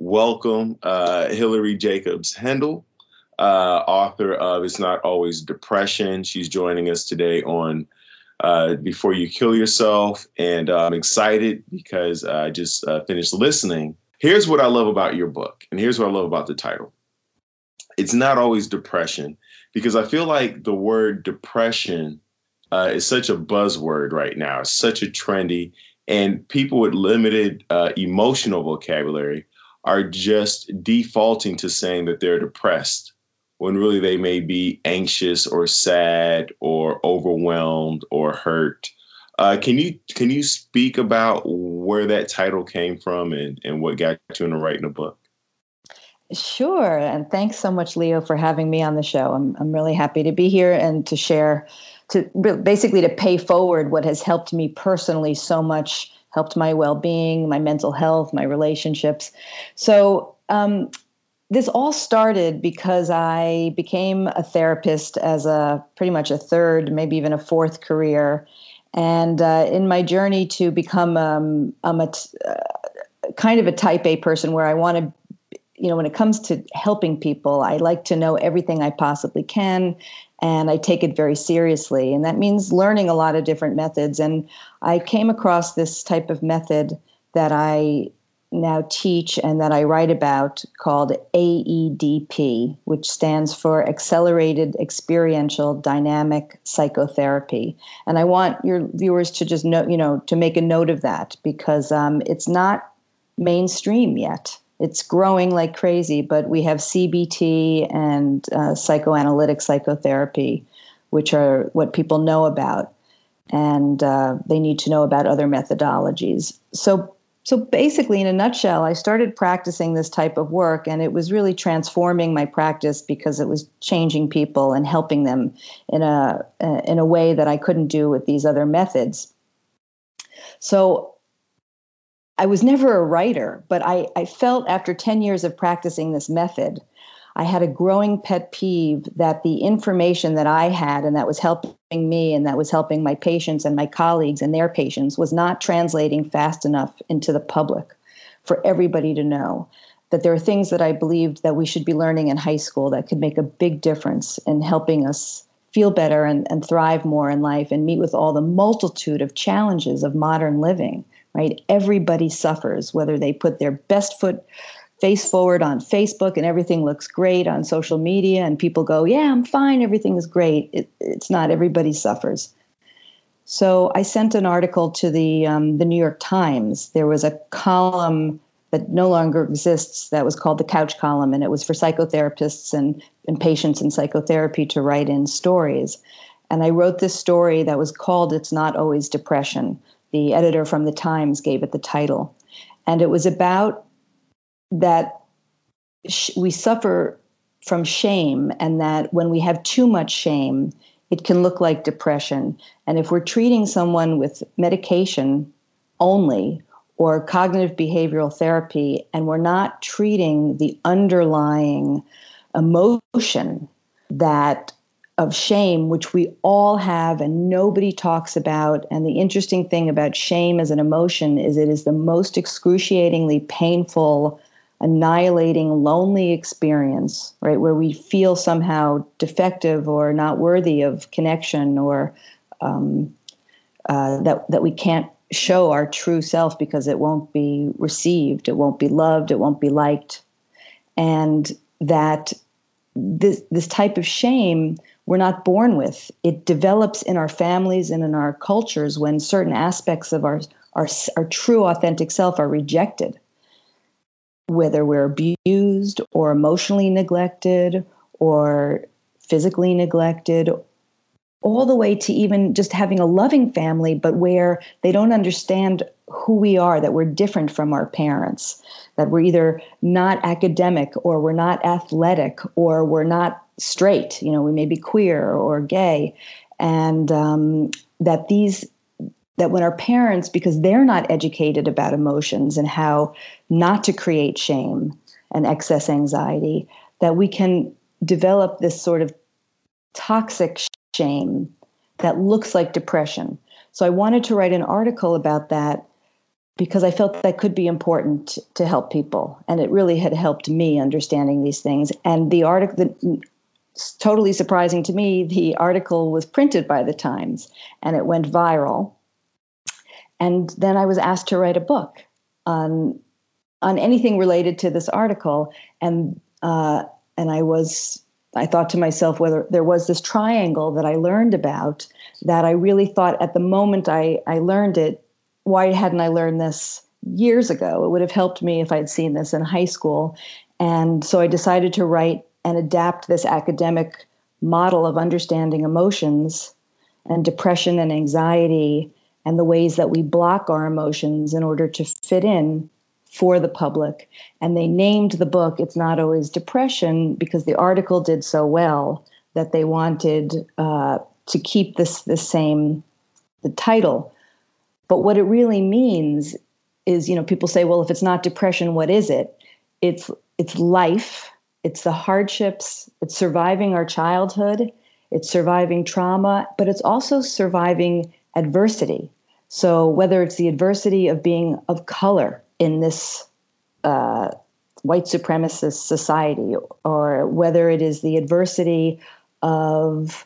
welcome uh, Hilary Jacobs Hendel, uh, author of It's Not Always Depression. She's joining us today on uh, Before You Kill Yourself. And I'm excited because I just uh, finished listening. Here's what I love about your book, and here's what I love about the title It's Not Always Depression, because I feel like the word depression uh, is such a buzzword right now, it's such a trendy and people with limited uh, emotional vocabulary are just defaulting to saying that they're depressed when really they may be anxious or sad or overwhelmed or hurt. Uh, can you can you speak about where that title came from and, and what got you into writing a book? Sure, and thanks so much, Leo, for having me on the show. I'm I'm really happy to be here and to share, to basically to pay forward what has helped me personally so much helped my well-being my mental health my relationships. So um, this all started because i became a therapist as a pretty much a third maybe even a fourth career. And uh, in my journey to become um, I'm a t- uh, kind of a type A person where I want to you know, when it comes to helping people, I like to know everything I possibly can and I take it very seriously. And that means learning a lot of different methods. And I came across this type of method that I now teach and that I write about called AEDP, which stands for Accelerated Experiential Dynamic Psychotherapy. And I want your viewers to just know, you know, to make a note of that because um, it's not mainstream yet it's growing like crazy, but we have CBT and uh, psychoanalytic psychotherapy, which are what people know about, and uh, they need to know about other methodologies. So, so basically, in a nutshell, I started practicing this type of work, and it was really transforming my practice because it was changing people and helping them in a in a way that I couldn't do with these other methods. So I was never a writer, but I, I felt after 10 years of practicing this method, I had a growing pet peeve that the information that I had and that was helping me and that was helping my patients and my colleagues and their patients was not translating fast enough into the public for everybody to know. That there are things that I believed that we should be learning in high school that could make a big difference in helping us feel better and, and thrive more in life and meet with all the multitude of challenges of modern living right? Everybody suffers, whether they put their best foot face forward on Facebook and everything looks great on social media, and people go, Yeah, I'm fine, everything is great. It, it's not, everybody suffers. So I sent an article to the, um, the New York Times. There was a column that no longer exists that was called the couch column, and it was for psychotherapists and, and patients in psychotherapy to write in stories. And I wrote this story that was called It's Not Always Depression the editor from the Times gave it the title. And it was about that sh- we suffer from shame, and that when we have too much shame, it can look like depression. And if we're treating someone with medication only or cognitive behavioral therapy, and we're not treating the underlying emotion that of shame, which we all have and nobody talks about. And the interesting thing about shame as an emotion is it is the most excruciatingly painful, annihilating, lonely experience, right? Where we feel somehow defective or not worthy of connection or um, uh, that, that we can't show our true self because it won't be received, it won't be loved, it won't be liked. And that this, this type of shame we're not born with. It develops in our families and in our cultures when certain aspects of our, our, our true authentic self are rejected. Whether we're abused or emotionally neglected or physically neglected, all the way to even just having a loving family, but where they don't understand who we are, that we're different from our parents, that we're either not academic or we're not athletic or we're not straight, you know, we may be queer or gay, and um, that these that when our parents, because they're not educated about emotions and how not to create shame and excess anxiety, that we can develop this sort of toxic shame that looks like depression. So I wanted to write an article about that because I felt that could be important to help people. And it really had helped me understanding these things. And the article, totally surprising to me, the article was printed by the Times and it went viral. And then I was asked to write a book on on anything related to this article, and uh, and I was I thought to myself whether there was this triangle that I learned about that I really thought at the moment I I learned it, why hadn't I learned this years ago? It would have helped me if I'd seen this in high school, and so I decided to write and adapt this academic model of understanding emotions and depression and anxiety and the ways that we block our emotions in order to fit in for the public. And they named the book It's Not Always Depression because the article did so well that they wanted uh, to keep this the same the title. But what it really means is, you know, people say, well, if it's not depression, what is it? It's it's life it's the hardships, it's surviving our childhood, it's surviving trauma, but it's also surviving adversity. So, whether it's the adversity of being of color in this uh, white supremacist society, or whether it is the adversity of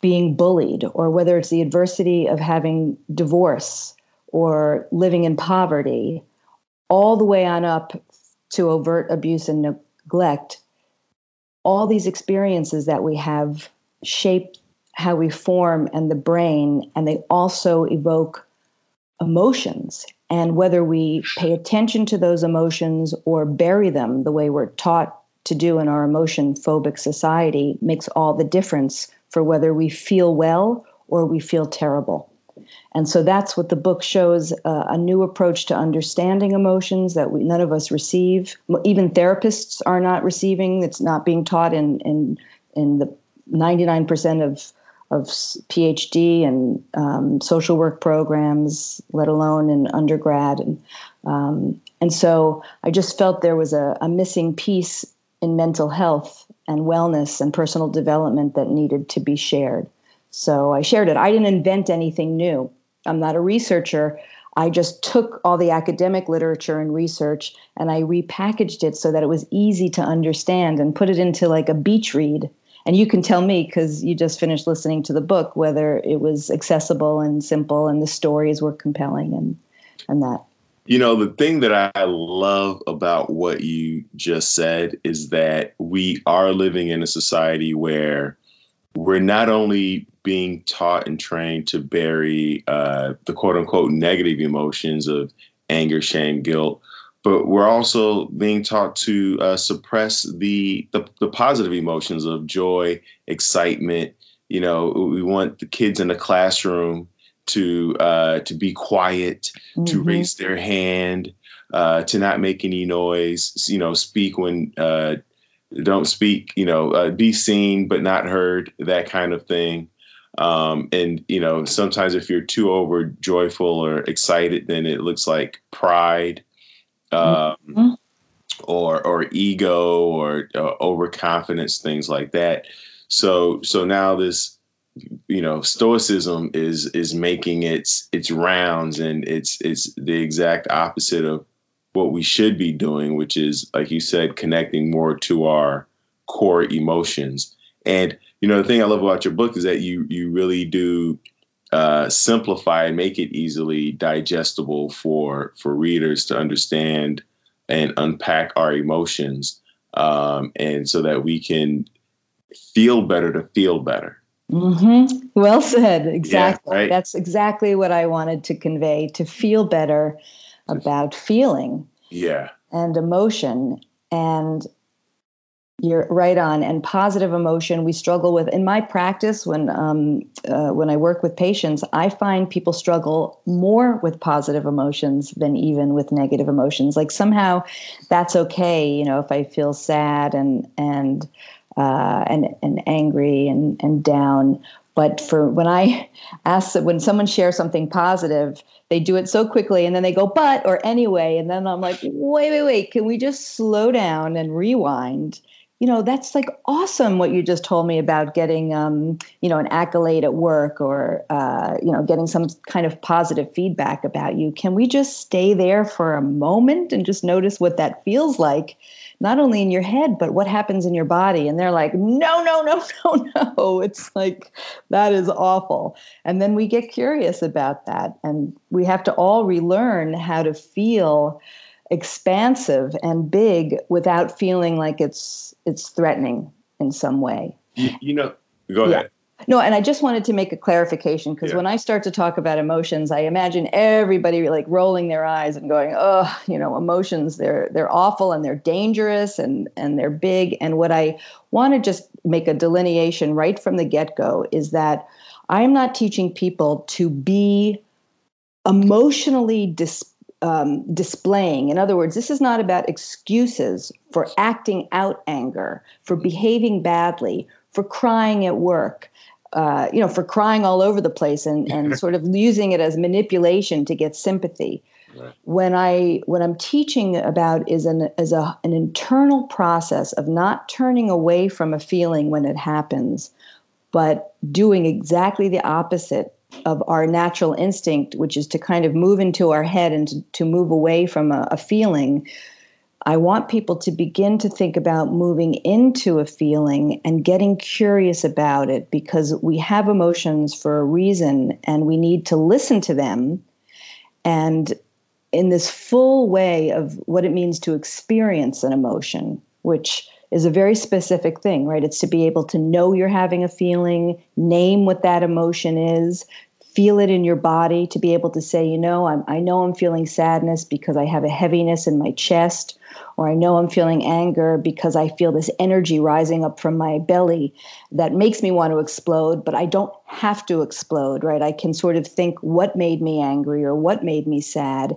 being bullied, or whether it's the adversity of having divorce or living in poverty, all the way on up to overt abuse and neglect, all these experiences that we have shape how we form and the brain, and they also evoke emotions. And whether we pay attention to those emotions or bury them the way we're taught to do in our emotion phobic society makes all the difference for whether we feel well or we feel terrible. And so that's what the book shows uh, a new approach to understanding emotions that we, none of us receive. Even therapists are not receiving. It's not being taught in, in, in the 99% of, of PhD and um, social work programs, let alone in undergrad. And, um, and so I just felt there was a, a missing piece in mental health and wellness and personal development that needed to be shared. So I shared it. I didn't invent anything new. I'm not a researcher. I just took all the academic literature and research and I repackaged it so that it was easy to understand and put it into like a beach read. And you can tell me because you just finished listening to the book whether it was accessible and simple and the stories were compelling and and that. You know, the thing that I love about what you just said is that we are living in a society where we're not only being taught and trained to bury uh, the quote unquote negative emotions of anger, shame, guilt, but we're also being taught to uh, suppress the, the, the positive emotions of joy, excitement. You know, we want the kids in the classroom to uh, to be quiet, mm-hmm. to raise their hand, uh, to not make any noise. You know, speak when uh, don't speak. You know, uh, be seen but not heard. That kind of thing. Um, and you know, sometimes if you're too over joyful or excited, then it looks like pride, um, mm-hmm. or or ego or uh, overconfidence, things like that. So so now this, you know, stoicism is is making its its rounds, and it's it's the exact opposite of what we should be doing, which is like you said, connecting more to our core emotions. And you know, the thing I love about your book is that you you really do uh, simplify and make it easily digestible for for readers to understand and unpack our emotions, um, and so that we can feel better to feel better. Mm-hmm. Well said. Exactly. Yeah, right? That's exactly what I wanted to convey to feel better about feeling. Yeah. And emotion. And you're right on. And positive emotion, we struggle with. In my practice, when um, uh, when I work with patients, I find people struggle more with positive emotions than even with negative emotions. Like somehow, that's okay. You know, if I feel sad and and uh, and and angry and and down. But for when I ask when someone shares something positive, they do it so quickly and then they go but or anyway, and then I'm like, wait, wait, wait, can we just slow down and rewind? You know that's like awesome what you just told me about getting um, you know an accolade at work or uh, you know getting some kind of positive feedback about you. Can we just stay there for a moment and just notice what that feels like not only in your head but what happens in your body? And they're like no no no no no. It's like that is awful. And then we get curious about that and we have to all relearn how to feel expansive and big without feeling like it's it's threatening in some way. You, you know, go ahead. No, and I just wanted to make a clarification because yeah. when I start to talk about emotions, I imagine everybody like rolling their eyes and going, "Oh, you know, emotions they're they're awful and they're dangerous and and they're big." And what I want to just make a delineation right from the get-go is that I'm not teaching people to be emotionally dis- um, displaying. In other words, this is not about excuses for acting out anger, for behaving badly, for crying at work. Uh, you know, for crying all over the place and, and sort of using it as manipulation to get sympathy. Right. When I what I'm teaching about is an is a an internal process of not turning away from a feeling when it happens, but doing exactly the opposite of our natural instinct, which is to kind of move into our head and to, to move away from a, a feeling. I want people to begin to think about moving into a feeling and getting curious about it because we have emotions for a reason and we need to listen to them. And in this full way of what it means to experience an emotion, which is a very specific thing, right? It's to be able to know you're having a feeling, name what that emotion is, feel it in your body, to be able to say, you know, I'm, I know I'm feeling sadness because I have a heaviness in my chest, or I know I'm feeling anger because I feel this energy rising up from my belly that makes me want to explode, but I don't have to explode, right? I can sort of think what made me angry or what made me sad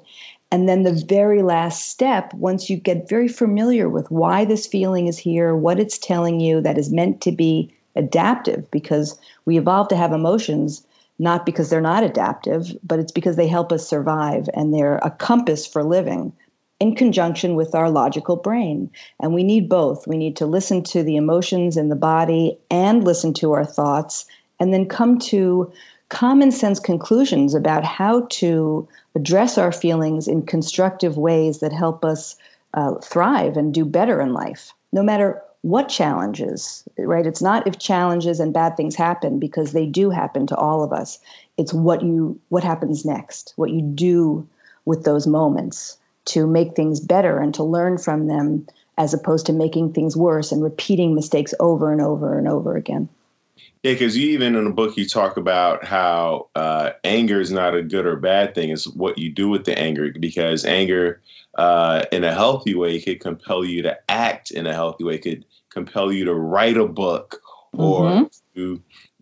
and then the very last step, once you get very familiar with why this feeling is here, what it's telling you, that is meant to be adaptive, because we evolved to have emotions not because they're not adaptive, but it's because they help us survive and they're a compass for living in conjunction with our logical brain. And we need both. We need to listen to the emotions in the body and listen to our thoughts, and then come to common sense conclusions about how to address our feelings in constructive ways that help us uh, thrive and do better in life, no matter what challenges, right? It's not if challenges and bad things happen because they do happen to all of us. It's what you what happens next, what you do with those moments to make things better and to learn from them as opposed to making things worse and repeating mistakes over and over and over again. Yeah, because you even in the book you talk about how uh, anger is not a good or bad thing; it's what you do with the anger. Because anger, uh, in a healthy way, could compel you to act in a healthy way. Could compel you to write a book or mm-hmm. to,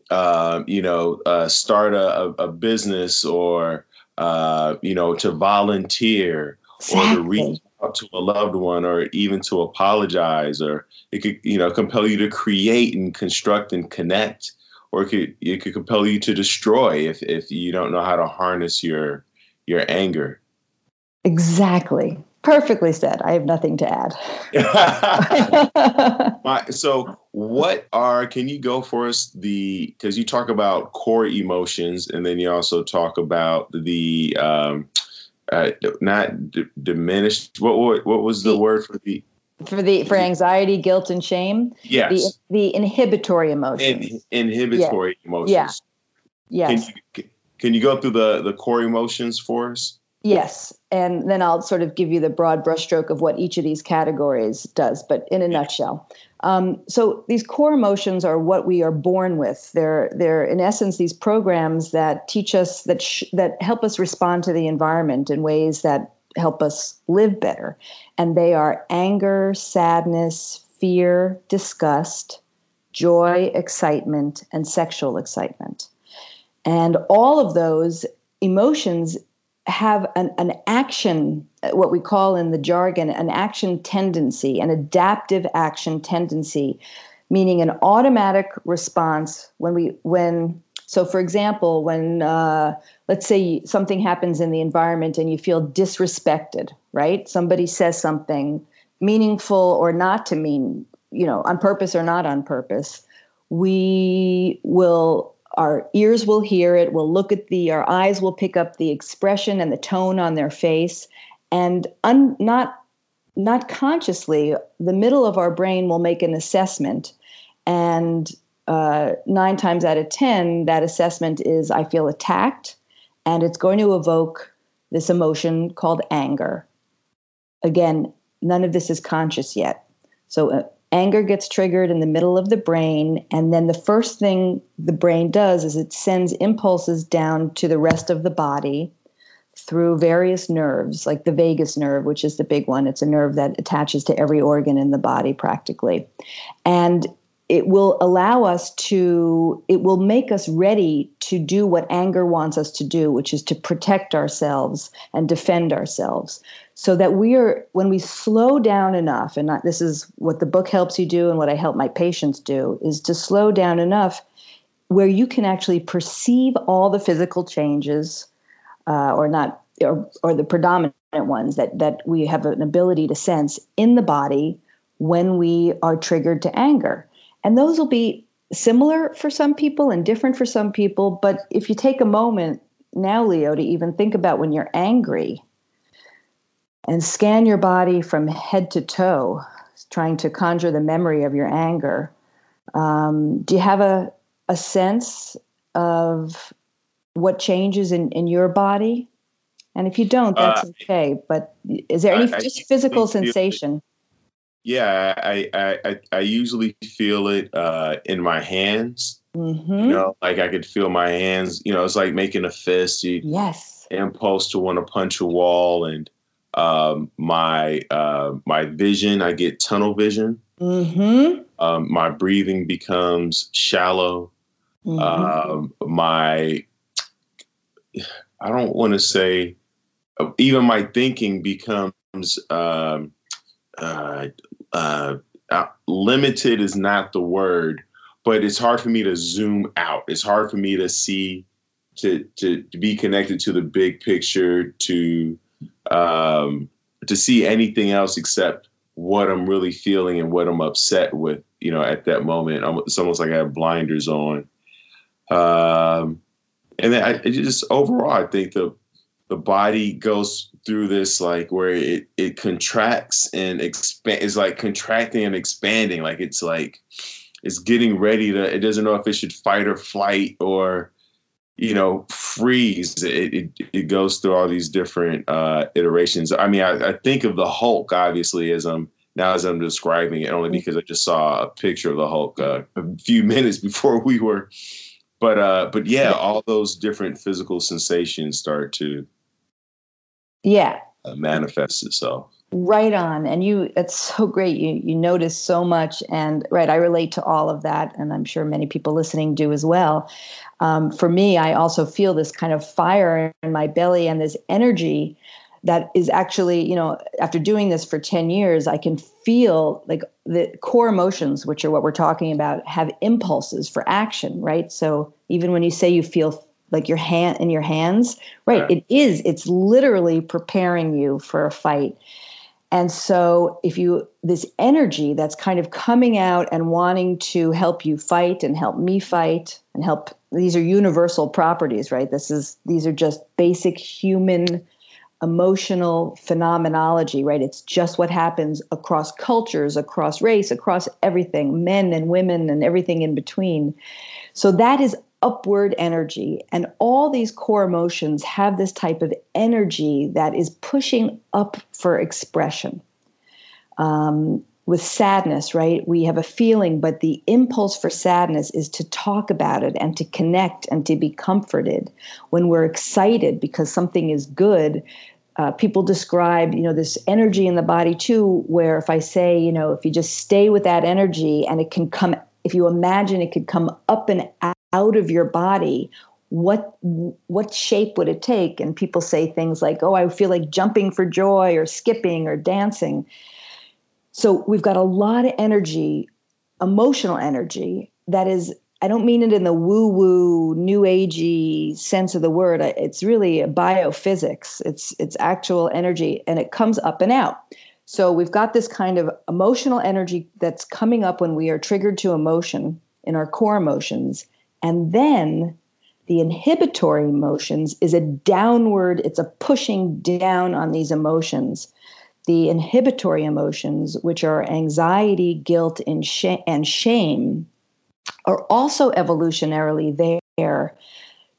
uh, you know, uh, start a, a, business or uh, you know to volunteer exactly. or to reach to a loved one or even to apologize or it could you know compel you to create and construct and connect or it could it could compel you to destroy if if you don't know how to harness your your anger. Exactly. Perfectly said. I have nothing to add. My, so what are can you go for us the because you talk about core emotions and then you also talk about the um uh, not d- diminished. What, what what was the word for the for the for anxiety, guilt, and shame? Yes, the, the inhibitory emotions. In, inhibitory yeah. emotions. Yeah. Yes. Can you, can you go through the the core emotions for us? Yes, and then I'll sort of give you the broad brushstroke of what each of these categories does, but in a yeah. nutshell. Um, so these core emotions are what we are born with. They're they're in essence these programs that teach us that sh- that help us respond to the environment in ways that help us live better, and they are anger, sadness, fear, disgust, joy, excitement, and sexual excitement. And all of those emotions have an, an action, what we call in the jargon, an action tendency, an adaptive action tendency, meaning an automatic response when we when so for example when uh, let's say something happens in the environment and you feel disrespected right? Somebody says something meaningful or not to mean you know, on purpose or not on purpose, we will our ears will hear it we'll look at the our eyes will pick up the expression and the tone on their face and un, not not consciously the middle of our brain will make an assessment. And uh, nine times out of ten that assessment is i feel attacked and it's going to evoke this emotion called anger. Again none of this is conscious yet. So uh, anger gets triggered in the middle of the brain and then the first thing the brain does is it sends impulses down to the rest of the body through various nerves like the vagus nerve which is the big one. It's a nerve that attaches to every organ in the body practically. And it will allow us to it will make us ready to do what anger wants us to do which is to protect ourselves and defend ourselves. So that we are when we slow down enough and this is what the book helps you do and what i help my patients do is to slow down enough where you can actually perceive all the physical changes uh, or not or, or the predominant ones that that we have an ability to sense in the body when we are triggered to anger and those will be similar for some people and different for some people. But if you take a moment now, Leo, to even think about when you're angry and scan your body from head to toe, trying to conjure the memory of your anger, um, do you have a, a sense of what changes in, in your body? And if you don't, that's uh, okay. But is there any I, just I physical sensation? Yeah, I, I I usually feel it uh, in my hands. Mm-hmm. You know, like I could feel my hands. You know, it's like making a fist. You, yes. Impulse to want to punch a wall, and um, my uh, my vision. I get tunnel vision. Mm-hmm. Um, my breathing becomes shallow. Mm-hmm. Um, my I don't want to say even my thinking becomes um, uh, uh, uh, limited is not the word, but it's hard for me to zoom out. It's hard for me to see, to to, to be connected to the big picture, to um, to see anything else except what I'm really feeling and what I'm upset with. You know, at that moment, I'm, it's almost like I have blinders on. Um, and then I just overall, I think the the body goes through this like where it it contracts and expand is like contracting and expanding. Like it's like it's getting ready to it doesn't know if it should fight or flight or you know freeze. It it, it goes through all these different uh iterations. I mean I, I think of the hulk obviously as i'm now as i'm describing it only because i just saw a picture of the hulk uh, a few minutes before we were but uh but yeah all those different physical sensations start to yeah. Uh, manifests itself. Right on. And you it's so great. You you notice so much. And right i relate to all of that. And i'm sure many people listening do as well. Um, for me i also feel this kind of fire in my belly and this energy that is actually you know after doing this for 10 years i can feel like the core emotions which are what we're talking about have impulses for action right? So even when you say you feel like your hand in your hands right yeah. it is it's literally preparing you for a fight. And so if you this energy that's kind of coming out and wanting to help you fight and help me fight and help these are universal properties right? This is these are just basic human emotional phenomenology right it's just what happens across cultures across race across everything men and women and everything in between so that is upward energy. And all these core emotions have this type of energy that is pushing up for expression. Um, with sadness, right? We have a feeling, but the impulse for sadness is to talk about it and to connect and to be comforted. When we're excited because something is good, uh, people describe, you know, this energy in the body too, where if I say, you know, if you just stay with that energy and it can come, if you imagine it could come up and out of your body what what shape would it take and people say things like oh i feel like jumping for joy or skipping or dancing so we've got a lot of energy emotional energy that is i don't mean it in the woo woo new agey sense of the word it's really biophysics it's it's actual energy and it comes up and out So we've got this kind of emotional energy that's coming up when we are triggered to emotion in our core emotions. And then the inhibitory emotions is a downward, it's a pushing down on these emotions. The inhibitory emotions, which are anxiety, guilt, and, sh- and shame, are also evolutionarily there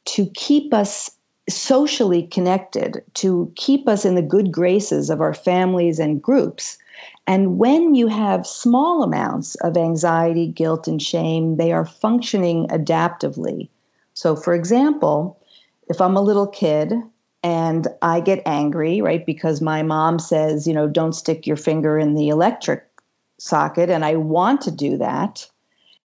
to keep us socially connected, to keep us in the good graces of our families and groups. And when you have small amounts of anxiety, guilt, and shame, they are functioning adaptively. So, for example, if I'm a little kid and I get angry, right, because my mom says, you know, don't stick your finger in the electric socket, and I want to do that,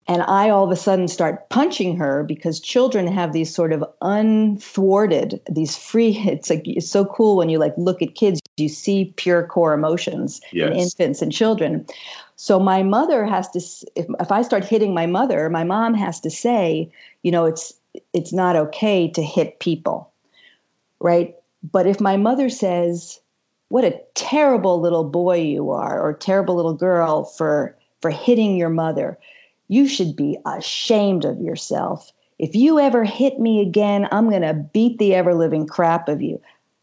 and I all of a sudden start punching her because children have these sort of unthwarted, these free. It's like it's so cool when you like look at kids, you see pure core emotions yes. in infants and children. So my mother has to, if, if I start hitting my mother, my mom has to say, you know, it's it's not okay to hit people, right? But if my mother says, "What a terrible little boy you are," or "Terrible little girl for for hitting your mother," you should be ashamed of yourself. If you ever hit me again, I'm going to beat the ever living crap of you.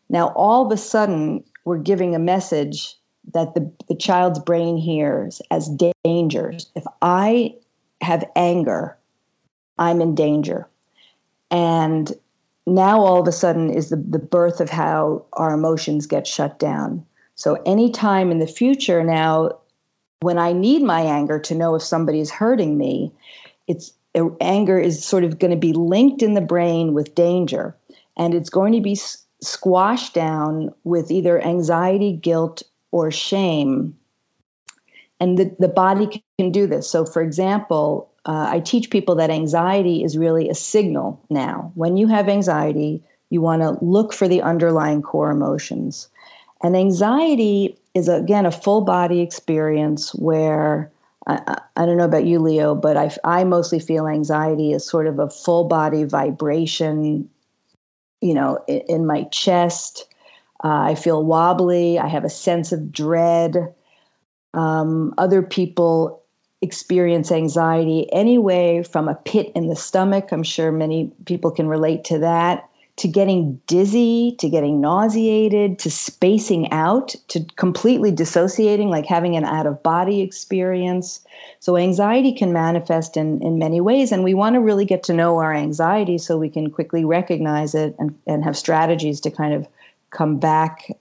Now, all of a sudden, we're giving a message that the, the child's brain hears as dangers. If I have anger, I'm in danger. And now all of a sudden is the, the birth of how our emotions get shut down. So anytime in the future now, when I need my anger to know if somebody is hurting me, it's anger is sort of going to be linked in the brain with danger, and it's going to be squashed down with either anxiety, guilt, or shame. And the, the body can do this. So, for example, uh, I teach people that anxiety is really a signal now. When you have anxiety, you want to look for the underlying core emotions. And anxiety is, again, a full body experience where I, I, don't know about you, Leo, but I, I mostly feel anxiety is sort of a full body vibration, you know, in, in my chest. Uh, I feel wobbly. I have a sense of dread. Um, other people experience anxiety anyway from a pit in the stomach. I'm sure many people can relate to that. To getting dizzy, to getting nauseated, to spacing out, to completely dissociating, like having an out of body experience. So, anxiety can manifest in, in many ways, and we want to really get to know our anxiety so we can quickly recognize it and, and have strategies to kind of come back,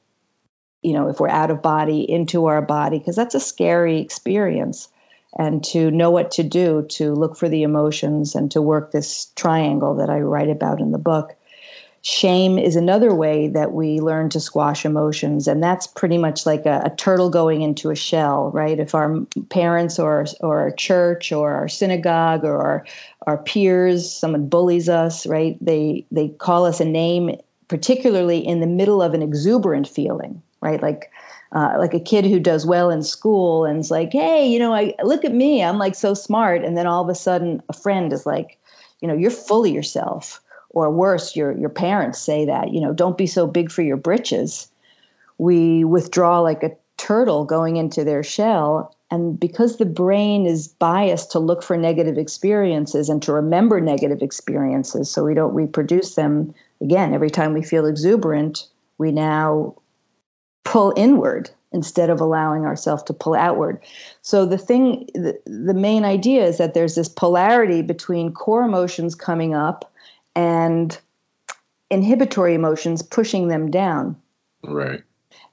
you know, if we're out of body, into our body, because that's a scary experience and to know what to do to look for the emotions and to work this triangle that I write about in the book. Shame is another way that we learn to squash emotions, and that's pretty much like a, a, turtle going into a shell, right? If our parents or or our church or our synagogue or our, our peers, someone bullies us, right? They they call us a name, particularly in the middle of an exuberant feeling, right? Like uh, like a kid who does well in school and is like, hey, you know, I look at me, I'm like so smart, and then all of a sudden a friend is like, you know, you're full of yourself, or worse, your your parents say that, you know, don't be so big for your britches. We withdraw like a turtle going into their shell, and because the brain is biased to look for negative experiences and to remember negative experiences, so we don't reproduce them again every time we feel exuberant, we now pull inward instead of allowing ourselves to pull outward. So the thing the, the main idea is that there's this polarity between core emotions coming up and inhibitory emotions pushing them down. Right.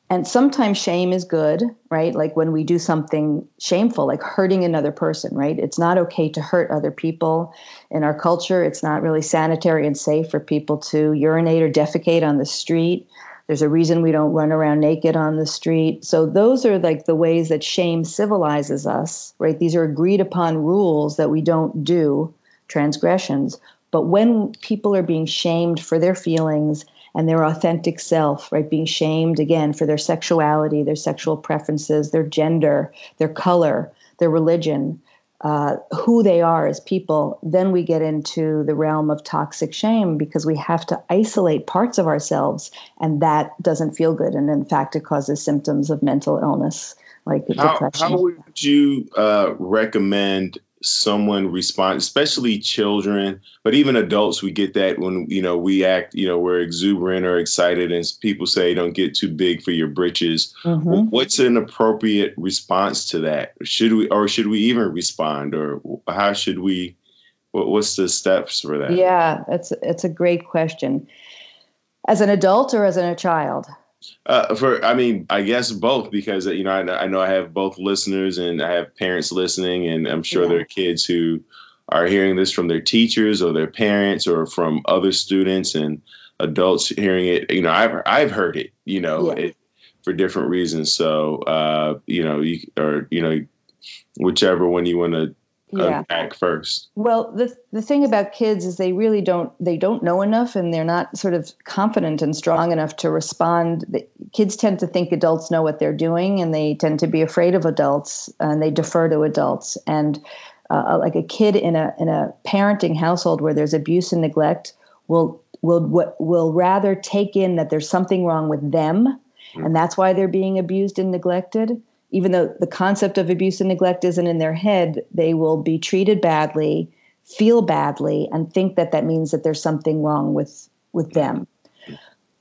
And sometimes shame is good, right? Like when we do something shameful, like hurting another person, right? It's not okay to hurt other people. In our culture, it's not really sanitary and safe for people to urinate or defecate on the street. There's a reason we don't run around naked on the street. So those are like the ways that shame civilizes us, right? These are agreed upon rules that we don't do, transgressions. But when people are being shamed for their feelings and their authentic self, right? Being shamed again for their sexuality, their sexual preferences, their gender, their color, their religion, uh, who they are as people, then we get into the realm of toxic shame because we have to isolate parts of ourselves, and that doesn't feel good. And in fact, it causes symptoms of mental illness like how, depression. How would you uh, recommend someone respond, especially children, but even adults? We get that when you know we act, you know, we're exuberant or excited, and people say, "Don't get too big for your britches." Mm-hmm. What's an appropriate response to that? Should we, or should we even respond, or how should we? What, what's the steps for that? Yeah, it's it's a great question. As an adult or as a child? Uh, for I mean, I guess both because you know I, I, know I have both listeners and I have parents listening, and I'm sure yeah. there are kids who are hearing this from their teachers or their parents or from other students and adults hearing it. You know, I've I've heard it. You know, yeah. it, for different reasons. So uh, you know, you or you know, whichever one you want to yeah. unpack first. Well, the the thing about kids is they really don't they don't know enough, and they're not sort of confident and strong enough to respond. The, kids tend to think adults know what they're doing, and they tend to be afraid of adults, and they defer to adults. And uh, like a kid in a in a parenting household where there's abuse and neglect will will will rather take in that there's something wrong with them, mm-hmm. and that's why they're being abused and neglected even though the concept of abuse and neglect isn't in their head, they will be treated badly, feel badly, and think that that means that there's something wrong with with them.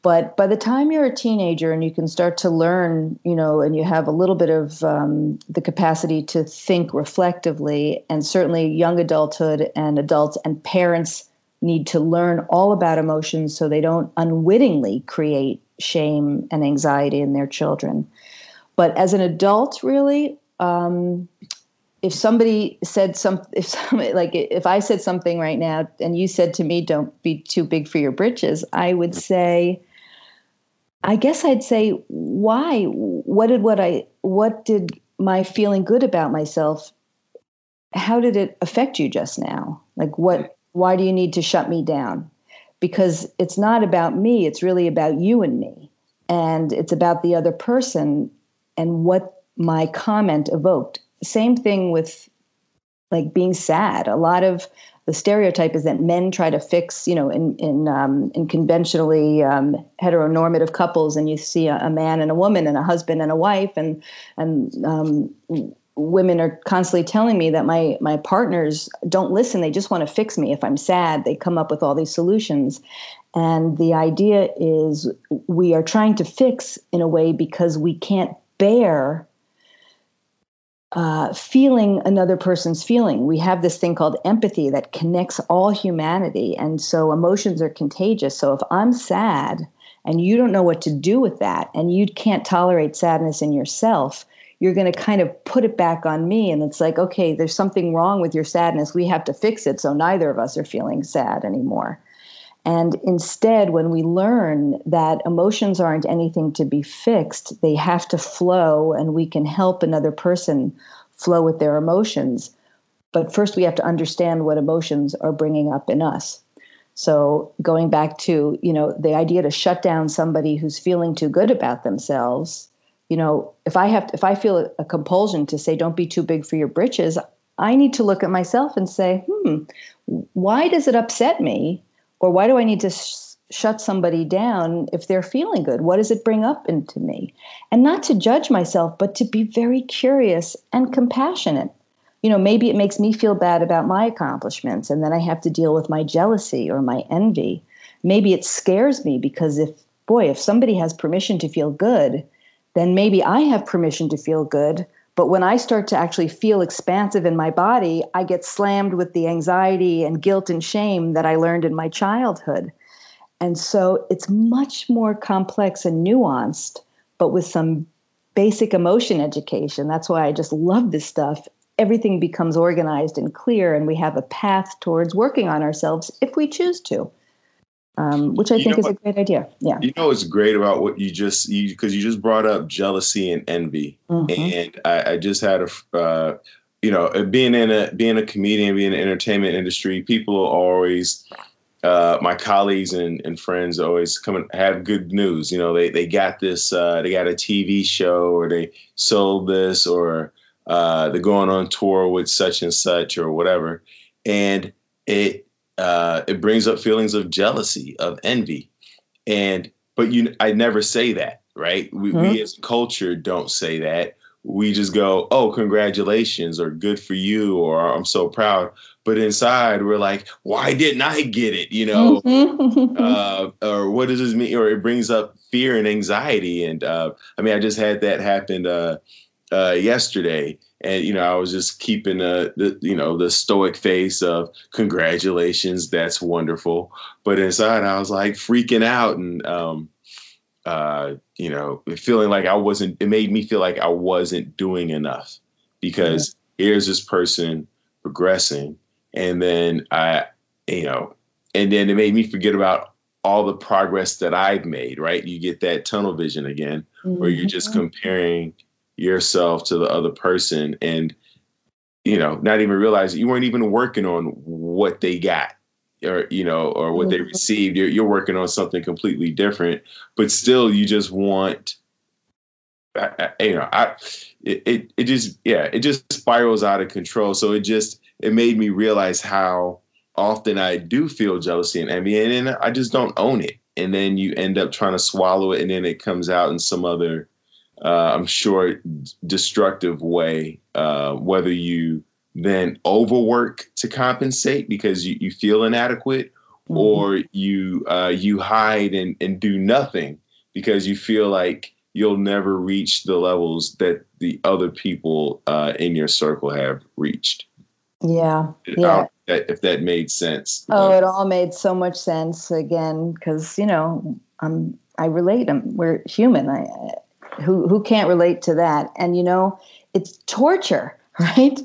But by the time you're a teenager and you can start to learn, you know, and you have a little bit of um, the capacity to think reflectively, and certainly young adulthood and adults and parents need to learn all about emotions so they don't unwittingly create shame and anxiety in their children. But as an adult, really, um, if somebody said some, if somebody, like if I said something right now and you said to me, "Don't be too big for your britches," I would say, I guess I'd say, why? What did what I what did my feeling good about myself? How did it affect you just now? Like what? Why do you need to shut me down? Because it's not about me. It's really about you and me, and it's about the other person and what my comment evoked. Same thing with like being sad. A lot of the stereotype is that men try to fix, you know, in in um, in conventionally um, heteronormative couples, and you see a, a, man and a woman and a husband and a wife, and and um, women are constantly telling me that my my partners don't listen. They just want to fix me. If I'm sad, they come up with all these solutions, and the idea is we are trying to fix in a way because we can't bear uh, feeling another person's feeling. We have this thing called empathy that connects all humanity. And so emotions are contagious. So if I'm sad and you don't know what to do with that and you can't tolerate sadness in yourself, you're going to kind of put it back on me. And it's like, okay, there's something wrong with your sadness. We have to fix it. So neither of us are feeling sad anymore. And instead, when we learn that emotions aren't anything to be fixed, they have to flow, and we can help another person flow with their emotions. But first, we have to understand what emotions are bringing up in us. So, going back to you know the idea to shut down somebody who's feeling too good about themselves, you know, if I have if I feel a compulsion to say don't be too big for your britches, I need to look at myself and say, hmm, why does it upset me or why do I need to sh- shut somebody down if they're feeling good? What does it bring up into me? And not to judge myself, but to be very curious and compassionate. You know, maybe it makes me feel bad about my accomplishments, and then I have to deal with my jealousy or my envy. Maybe it scares me because if, boy, if somebody has permission to feel good, then maybe I have permission to feel good, but when I start to actually feel expansive in my body, I get slammed with the anxiety and guilt and shame that I learned in my childhood. And so it's much more complex and nuanced, but with some basic emotion education. That's why I just love this stuff. Everything becomes organized and clear, and we have a path towards working on ourselves if we choose to um, which I you think is what, a great idea. Yeah. You know what's great about what you just you because you just brought up jealousy and envy, mm-hmm. and I, I, just had a uh, you know being in a being a comedian, being in the entertainment industry, people are always. Uh, my colleagues and, and friends always come and have good news. You know, they, they got this, uh, they got a TV show or they sold this or uh, they're going on tour with such and such or whatever, and it uh, it brings up feelings of jealousy, of envy, and but you I never say that, right? We, mm-hmm. we as a culture don't say that. We just go, oh, congratulations, or good for you, or I'm so proud. But inside, we're like, why didn't I get it? You know, mm-hmm. uh, or what does this mean? Or it brings up fear and anxiety. And uh, I mean, I just had that happen uh, uh yesterday and you know I was just keeping a the you know the stoic face of congratulations, that's wonderful. But inside I was like freaking out and um, uh, you know feeling like I wasn't. It made me feel like I wasn't doing enough because yeah. here's this person progressing, and then I you know, and then it made me forget about all the progress that I've made. Right, you get that tunnel vision again, mm-hmm. where you're just mm-hmm. comparing yourself to the other person and you know not even realize you weren't even working on what they got or you know or what they mm-hmm. received. You're, you're working on something completely different but still you just want I, I, you know i it, it, it just yeah it just spirals out of control. So it just it made me realize how often i do feel jealousy and envy and then i just don't own it. And then you end up trying to swallow it and then it comes out in some other I'm sure, destructive way, uh, whether you then overwork to compensate because you, you feel inadequate mm-hmm. or you uh, you hide and, and do nothing because you feel like you'll never reach the levels that the other people uh, in your circle have reached. Yeah. Yeah. if that made sense. Oh, it all made so much sense again because you know I'm I relate. I'm, we're human. I who who can't relate to that. And you know it's torture right?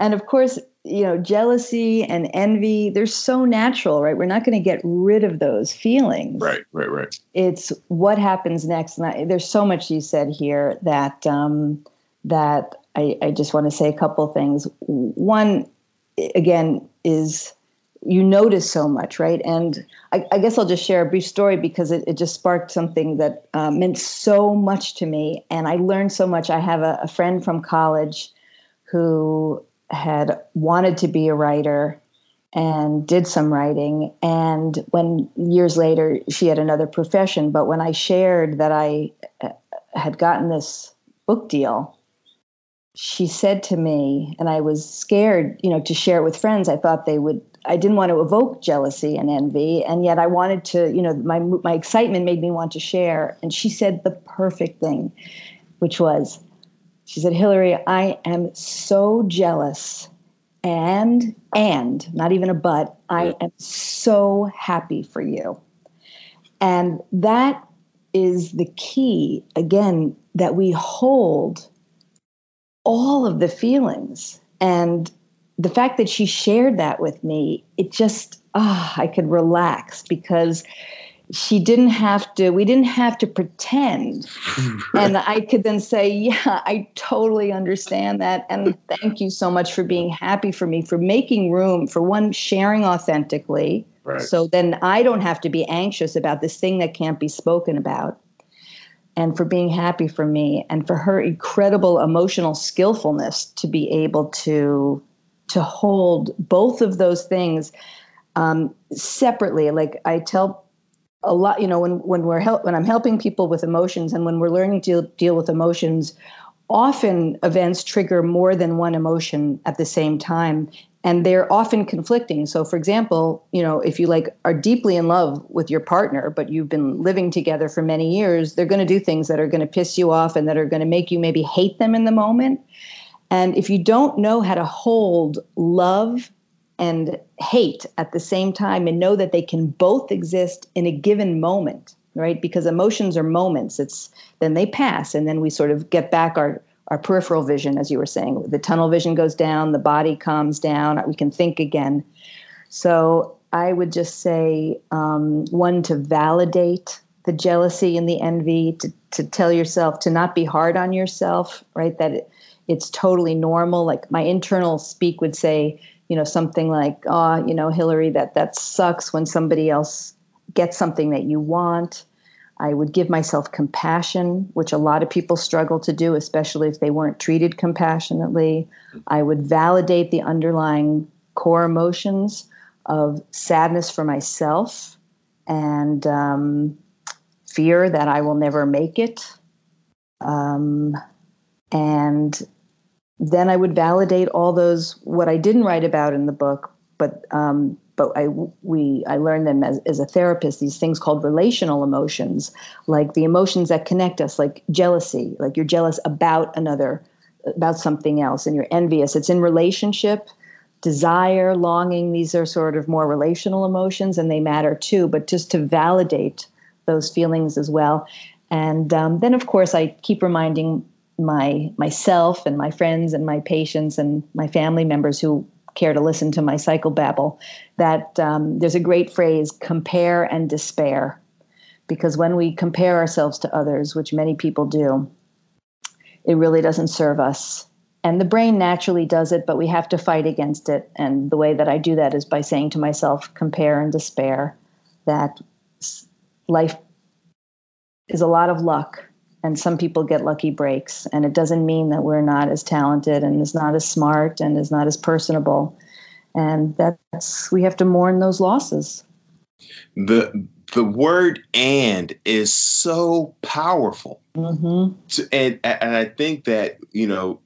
And of course you know jealousy and envy they're so natural right? We're not going to get rid of those feelings. Right right right. It's what happens next and I, there's so much you said here that um that I, I just want to say a couple things. One again is you notice so much, right? And I, I, guess I'll just share a brief story because it, it just sparked something that uh, meant so much to me. And I learned so much. I have a, a friend from college who had wanted to be a writer and did some writing. And when years later, she had another profession. But when I shared that I uh, had gotten this book deal, she said to me, and I was scared, you know, to share it with friends. I thought they would I didn't want to evoke jealousy and envy, and yet I wanted to, you know, my my excitement made me want to share. And she said the perfect thing, which was, she said, Hilary, I am so jealous, and and not even a but, I am so happy for you, and that is the key again that we hold all of the feelings and the fact that she shared that with me, it just, ah, oh, I could relax because she didn't have to, we didn't have to pretend. and I could then say, yeah, I totally understand that. And thank you so much for being happy for me, for making room, for one, sharing authentically. Right. So then I don't have to be anxious about this thing that can't be spoken about. And for being happy for me, and for her incredible emotional skillfulness to be able to to hold both of those things um, separately. Like I tell a lot, you know, when when we're when I'm helping people with emotions and when we're learning to deal with emotions, often events trigger more than one emotion at the same time and they're often conflicting so for example you know if you like are deeply in love with your partner but you've been living together for many years they're going to do things that are going to piss you off and that are going to make you maybe hate them in the moment and if you don't know how to hold love and hate at the same time and know that they can both exist in a given moment, right? Because emotions are moments. It's then they pass and then we sort of get back our our peripheral vision as you were saying. The tunnel vision goes down, the body calms down, we can think again. So I would just say um, one to validate the jealousy and the envy, to, to tell yourself to not be hard on yourself, right? That it, it's totally normal. Like my internal speak would say, you know, something like, oh, you know, Hilary, that that sucks when somebody else gets something that you want. I would give myself compassion, which a lot of people struggle to do, especially if they weren't treated compassionately. I would validate the underlying core emotions of sadness for myself and um, fear that I will never make it. Um, and then I would validate all those what I didn't write about in the book, but um, but I we I learned them as, as a therapist. These things called relational emotions, like the emotions that connect us, like jealousy, like you're jealous about another, about something else, and you're envious. It's in relationship desire, longing, these are sort of more relational emotions and they matter too, but just to validate those feelings as well. And um, then, of course, I keep reminding my myself and my friends and my patients and my family members who care to listen to my psychobabble that um, there's a great phrase compare and despair because when we compare ourselves to others which many people do it really doesn't serve us and the brain naturally does it, but we have to fight against it. And the way that I do that is by saying to myself, compare and despair, that life is a lot of luck. And some people get lucky breaks. And it doesn't mean that we're not as talented and is not as smart and is not as personable. And that's, we have to mourn those losses. The, the word and is so powerful. Mm-hmm. And, and I think that, you know,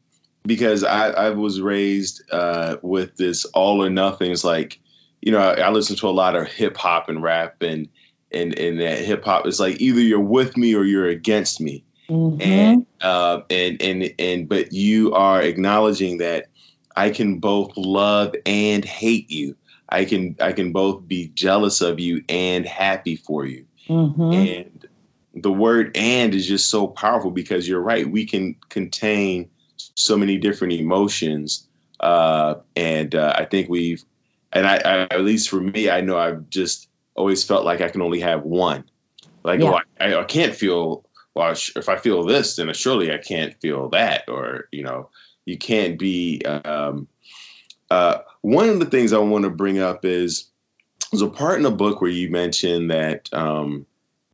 because I, I was raised uh, with this all or nothing. It's like, you know, I, I listen to a lot of hip hop and rap, and and and that hip hop is like either you're with me or you're against me, mm-hmm. and uh, and and and but you are acknowledging that I can both love and hate you. I can I can both be jealous of you and happy for you. Mm-hmm. And the word and is just so powerful because you're right. We can contain so many different emotions. Uh, and uh, I think we've, and I, I, at least for me, I know I've just always felt like I can only have one. Like, yeah. oh, I, I, can't feel, well, if I feel this, then surely I can't feel that. Or, you know, you can't be. Um, uh, one of the things I want to bring up is there's a part in the book where you mentioned that um,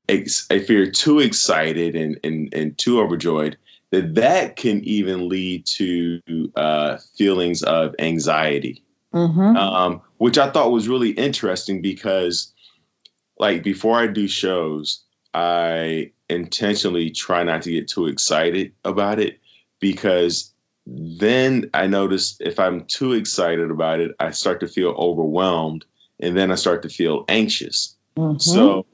ex- if you're too excited and, and, and too overjoyed, that that can even lead to uh, feelings of anxiety, mm-hmm. um, which I thought was really interesting because, like, before I do shows, I intentionally try not to get too excited about it because then I notice if I'm too excited about it, I start to feel overwhelmed and then I start to feel anxious. Mm-hmm. So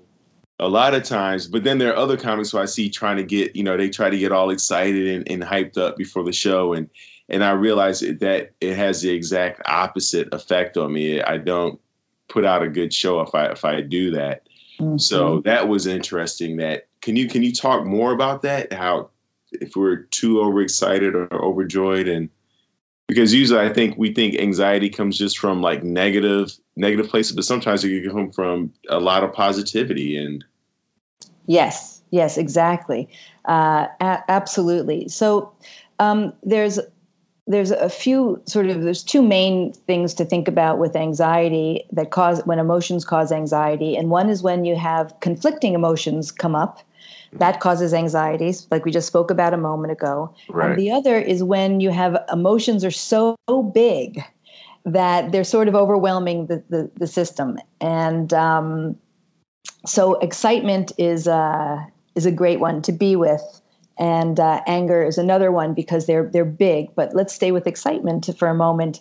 a lot of times, but then there are other comics who I see trying to get, you know, they try to get all excited and, and hyped up before the show. And, and I realize that it has the exact opposite effect on me. I don't put out a good show if I, if I do that. Mm-hmm. So that was interesting that, can you, can you talk more about that? How, if we're too overexcited or overjoyed and, because usually I think we think anxiety comes just from like negative negative places, but sometimes it can come from a lot of positivity and Yes, yes, exactly. Uh, a- absolutely. So um, there's there's a few sort of there's two main things to think about with anxiety that cause when emotions cause anxiety. And one is when you have conflicting emotions come up that causes anxieties like we just spoke about a moment ago. Right. and the other is when you have emotions are so big that they're sort of overwhelming the, the, the system. And um, so excitement is uh, is a great one to be with, and uh, anger is another one because they're they're big. But let's stay with excitement for a moment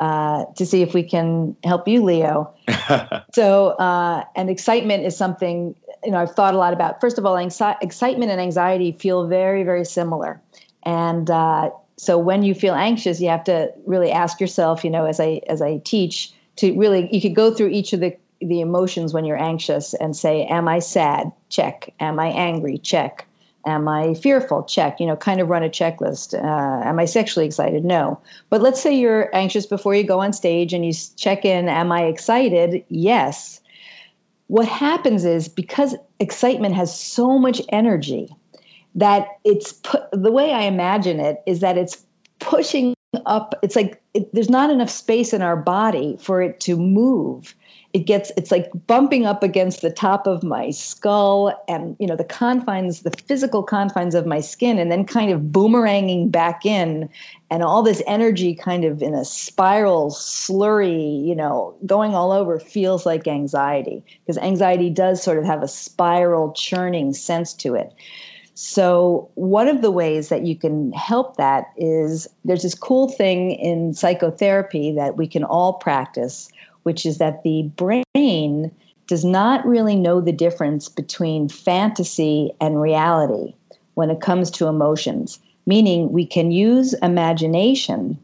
uh, to see if we can help you, Leo. so, uh, and excitement is something you know I've thought a lot about. First of all, anxi- excitement and anxiety feel very very similar, and uh, so when you feel anxious, you have to really ask yourself. You know, as I as I teach, to really you could go through each of the the emotions when you're anxious and say, Am I sad? Check. Am I angry? Check. Am I fearful? Check. You know, kind of run a checklist. Uh, am I sexually excited? No. But let's say you're anxious before you go on stage and you check in, Am I excited? Yes. What happens is because excitement has so much energy that it's put, the way I imagine it is that it's pushing up it's like it, there's not enough space in our body for it to move it gets it's like bumping up against the top of my skull and you know the confines the physical confines of my skin and then kind of boomeranging back in and all this energy kind of in a spiral slurry you know going all over feels like anxiety because anxiety does sort of have a spiral churning sense to it. So, one of the ways that you can help that is there's this cool thing in psychotherapy that we can all practice, which is that the brain does not really know the difference between fantasy and reality when it comes to emotions, meaning we can use imagination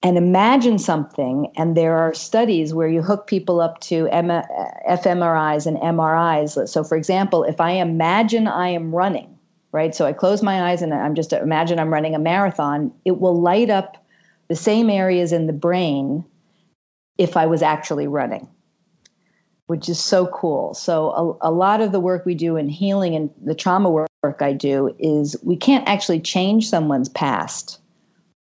and imagine something. And there are studies where you hook people up to M- uh, fMRIs and MRIs. So, for example, if I imagine I am running, right? So I close my eyes and I'm just imagine I'm running a marathon, it will light up the same areas in the brain if I was actually running, which is so cool. So, a, a lot of the work we do in healing and the trauma work I do is we can't actually change someone's past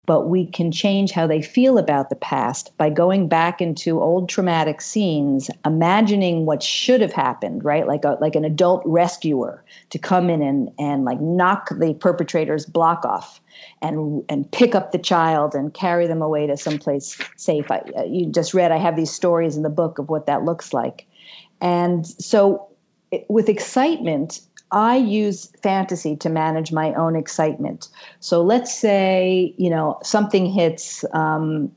but we can change how they feel about the past by going back into old traumatic scenes, imagining what should have happened, right? Like a, like an adult rescuer to come in and, and like knock the perpetrator's block off and and pick up the child and carry them away to someplace safe. I, uh, you just read I have these stories in the book of what that looks like. And so with excitement, I use fantasy to manage my own excitement. So let's say, you know, something hits, um,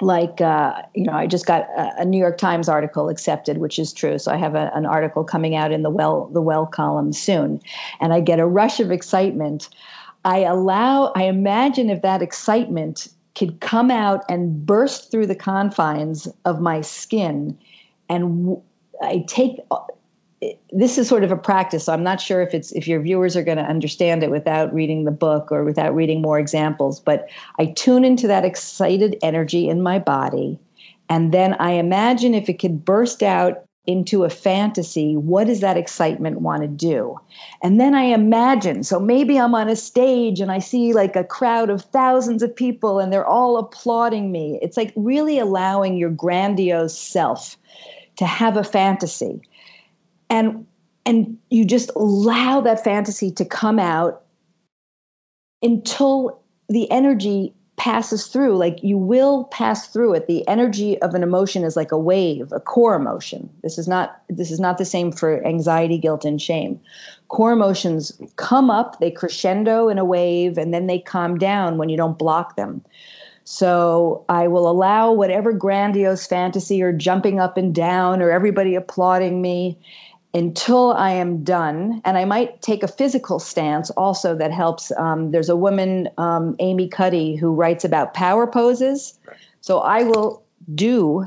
like, uh, you know, I just got a, a, New York Times article accepted, which is true. So I have a, an article coming out in the well, the well column soon, and I get a rush of excitement. I allow, I imagine if that excitement could come out and burst through the confines of my skin and I take this is sort of a practice so i'm not sure if it's if your viewers are going to understand it without reading the book or without reading more examples but i tune into that excited energy in my body and then i imagine if it could burst out into a fantasy what does that excitement want to do? And then i imagine so maybe i'm on a stage and i see like a crowd of thousands of people and they're all applauding me. It's like really allowing your grandiose self to have a fantasy and and you just allow that fantasy to come out until the energy passes through. Like you will pass through it. The energy of an emotion is like a wave a core emotion. This is not this is not the same for anxiety guilt and shame. Core emotions come up they crescendo in a wave and then they calm down when you don't block them. So I will allow whatever grandiose fantasy or jumping up and down or everybody applauding me until I am done. And I might take a physical stance also that helps. Um, there's a woman, um, Amy Cuddy, who writes about power poses. So I will do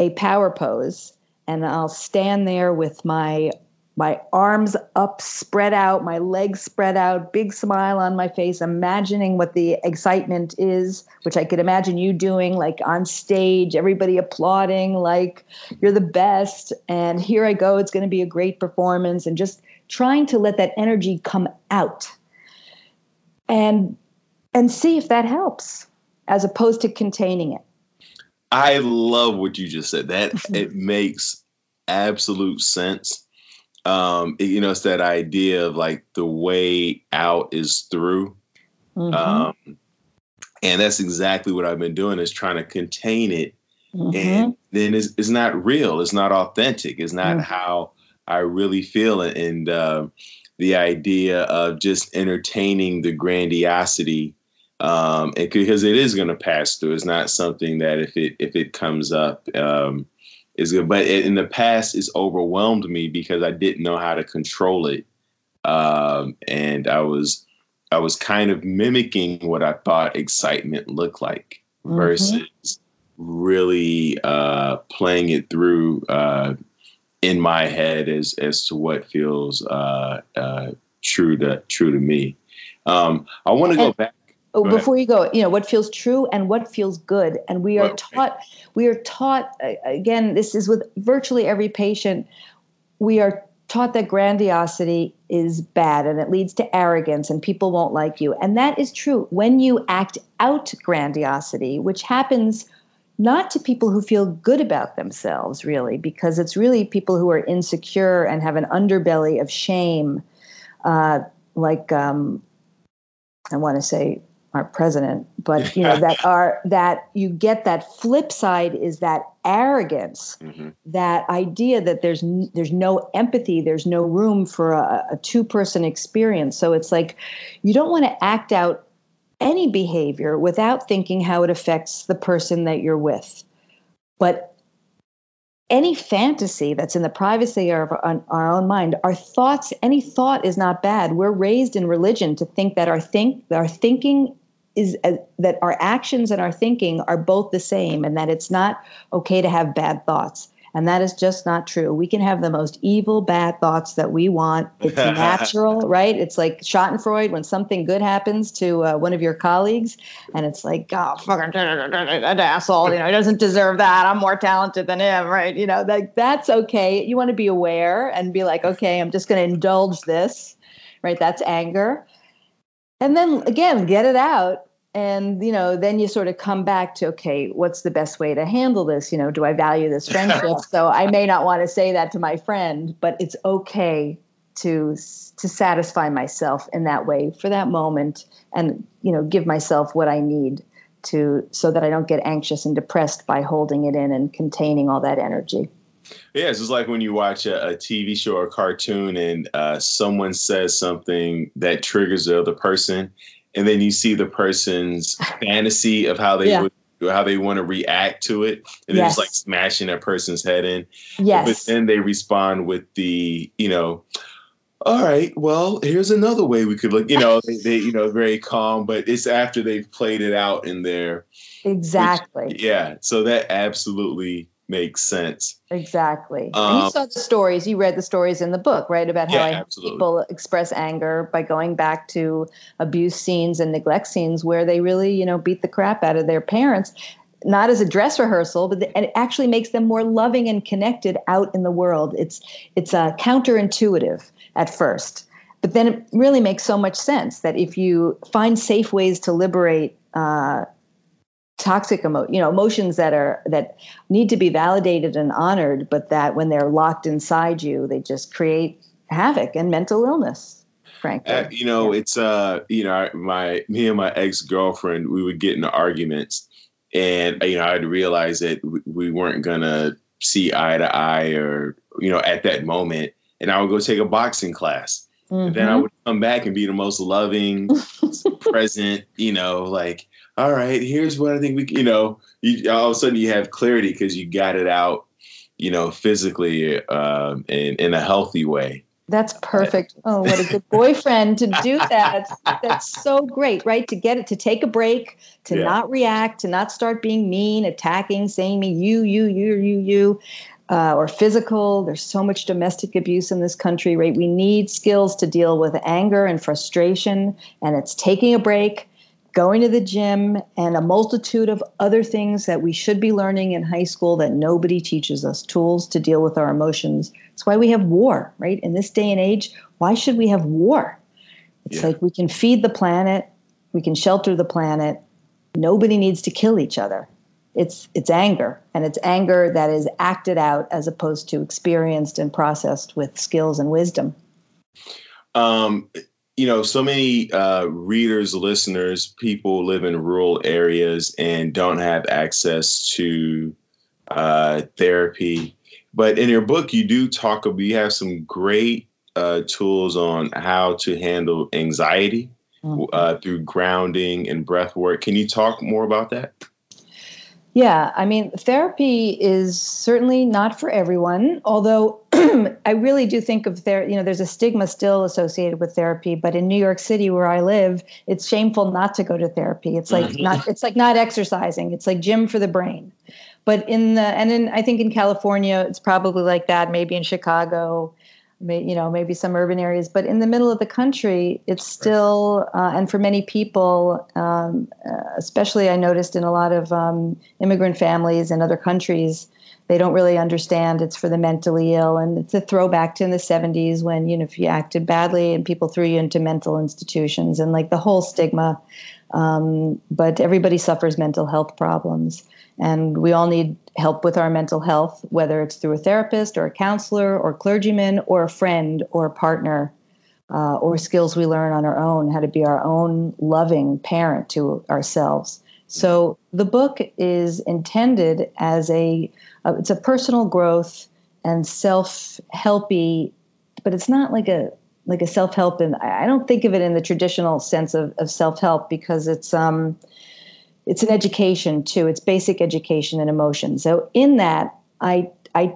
a power pose and I'll stand there with my my arms up, spread out, my legs spread out, big smile on my face, imagining what the excitement is, which I could imagine you doing, like on stage, everybody applauding, like you're the best. And here I go, it's going to be a great performance, and just trying to let that energy come out and and see if that helps as opposed to containing it. I love what you just said. That it makes absolute sense um, you know, it's that idea of like the way out is through. Mm-hmm. Um, and that's exactly what I've been doing is trying to contain it. Mm-hmm. And then it's, it's not real. It's not authentic. It's not mm-hmm. how I really feel. And uh, the idea of just entertaining the grandiosity um, and because it is going to pass through. It's not something that if it if it comes up, um, is good. But in the past, it's overwhelmed me because I didn't know how to control it, um, and I was I was kind of mimicking what I thought excitement looked like mm-hmm. versus really uh, playing it through uh, in my head as as to what feels uh, uh true to true to me. Um, I want to go back oh, before you go, you know what feels true and what feels good, and we are taught. We are taught again. This is with virtually every patient. We are taught that grandiosity is bad and it leads to arrogance and people won't like you. And that is true when you act out grandiosity, which happens not to people who feel good about themselves, really, because it's really people who are insecure and have an underbelly of shame, uh, like um, I want to say our president, but you know that are that you get that flip side is that arrogance, mm-hmm. that idea that there's there's no empathy, there's no room for a, a two person experience. So it's like you don't want to act out any behavior without thinking how it affects the person that you're with. But any fantasy that's in the privacy of our, our, own mind, our thoughts, any thought is not bad. We're raised in religion to think that our think our thinking is uh, that our actions and our thinking are both the same, and that it's not okay to have bad thoughts. And that is just not true. We can have the most evil, bad thoughts that we want. It's natural, right? It's like Schadenfreude when something good happens to uh, one of your colleagues, and it's like, oh, fucking that asshole, you know, he doesn't deserve that. I'm more talented than him, right? You know, that that's okay. You want to be aware and be like, okay, I'm just going to indulge this, right? That's anger. And then again, get it out. And you know then you sort of come back to okay what's the best way to handle this? You know do i value this friendship? So i may not want to say that to my friend but it's okay to to satisfy myself in that way for that moment and you know give myself what i need to so that i don't get anxious and depressed by holding it in and containing all that energy yeah, it's just like when you watch a, a TV show or cartoon and uh, someone says something that triggers the other person, and then you see the person's fantasy of how they yeah. would how they want to react to it and yes. it's like smashing that person's head in yes but then they respond with the you know all right well here's another way we could look you know they, they you know very calm but it's after they've played it out in there exactly which, yeah so that absolutely makes sense. Exactly. Um, you saw the stories, you read the stories in the book, right? About how yeah, people express anger by going back to abuse scenes and neglect scenes where they really, you know, beat the crap out of their parents. Not as a dress rehearsal, but the, and it actually makes them more loving and connected out in the world. It's it's uh, counterintuitive at first, but then it really makes so much sense that if you find safe ways to liberate uh, toxic emo- you know emotions that are that need to be validated and honored but that when they're locked inside you they just create havoc and mental illness frankly uh, you know yeah. it's uh you know my me and my ex-girlfriend we would get into arguments and you know i'd realize that we weren't gonna see eye to eye or you know at that moment and i would go take a boxing class mm-hmm. and then i mm-hmm. would come back and be the most loving present you know like all right, here's what I think we, you know, you, all of a sudden you have clarity because you got it out, you know, physically uh, in, in a healthy way. That's perfect. Oh, what a good boyfriend to do that. That's so great, right? To get it, to take a break, to yeah. not react, to not start being mean, attacking, saying me, you, you, you, you, you, uh, or physical. There's so much domestic abuse in this country, right? We need skills to deal with anger and frustration, and it's taking a break going to the gym, and a multitude of other things that we should be learning in high school that nobody teaches us tools to deal with our emotions. It's why we have war, right? In this day and age, why should we have war? It's yeah. like we can feed the planet, we can shelter the planet. Nobody needs to kill each other. It's it's anger, and it's anger that is acted out as opposed to experienced and processed with skills and wisdom. Um, you know, so many uh, readers, listeners, people live in rural areas and don't have access to uh, therapy. But in your book, you do talk about, you have some great uh, tools on how to handle anxiety mm-hmm. Uh, through grounding and breath work. Can you talk more about that? Yeah, I mean, therapy is certainly not for everyone, although I really do think of there, you know, there's a stigma still associated with therapy, but in New York City where I live, it's shameful not to go to therapy. It's like mm-hmm. not it's like not exercising. It's like gym for the brain. But in the and in I think in California it's probably like that, maybe in Chicago. May, you know, maybe some urban areas, but in the middle of the country, it's still, uh, and for many people, um, uh, especially I noticed in a lot of um, immigrant families in other countries, they don't really understand it's for the mentally ill. And it's a throwback to in the 70s when, you know, if you acted badly and people threw you into mental institutions and like the whole stigma. Um, but everybody suffers mental health problems. And we all need help with our mental health, whether it's through a therapist or a counselor or clergyman or a friend or a partner. Uh, or skills we learn on our own, how to be our own loving parent to ourselves. So the book is intended as a uh, it's a personal growth and self helpy, but it's not like a like a self help, and I don't think of it in the traditional sense of, of self help because it's um it's an education too. It's basic education and emotion. So in that, I I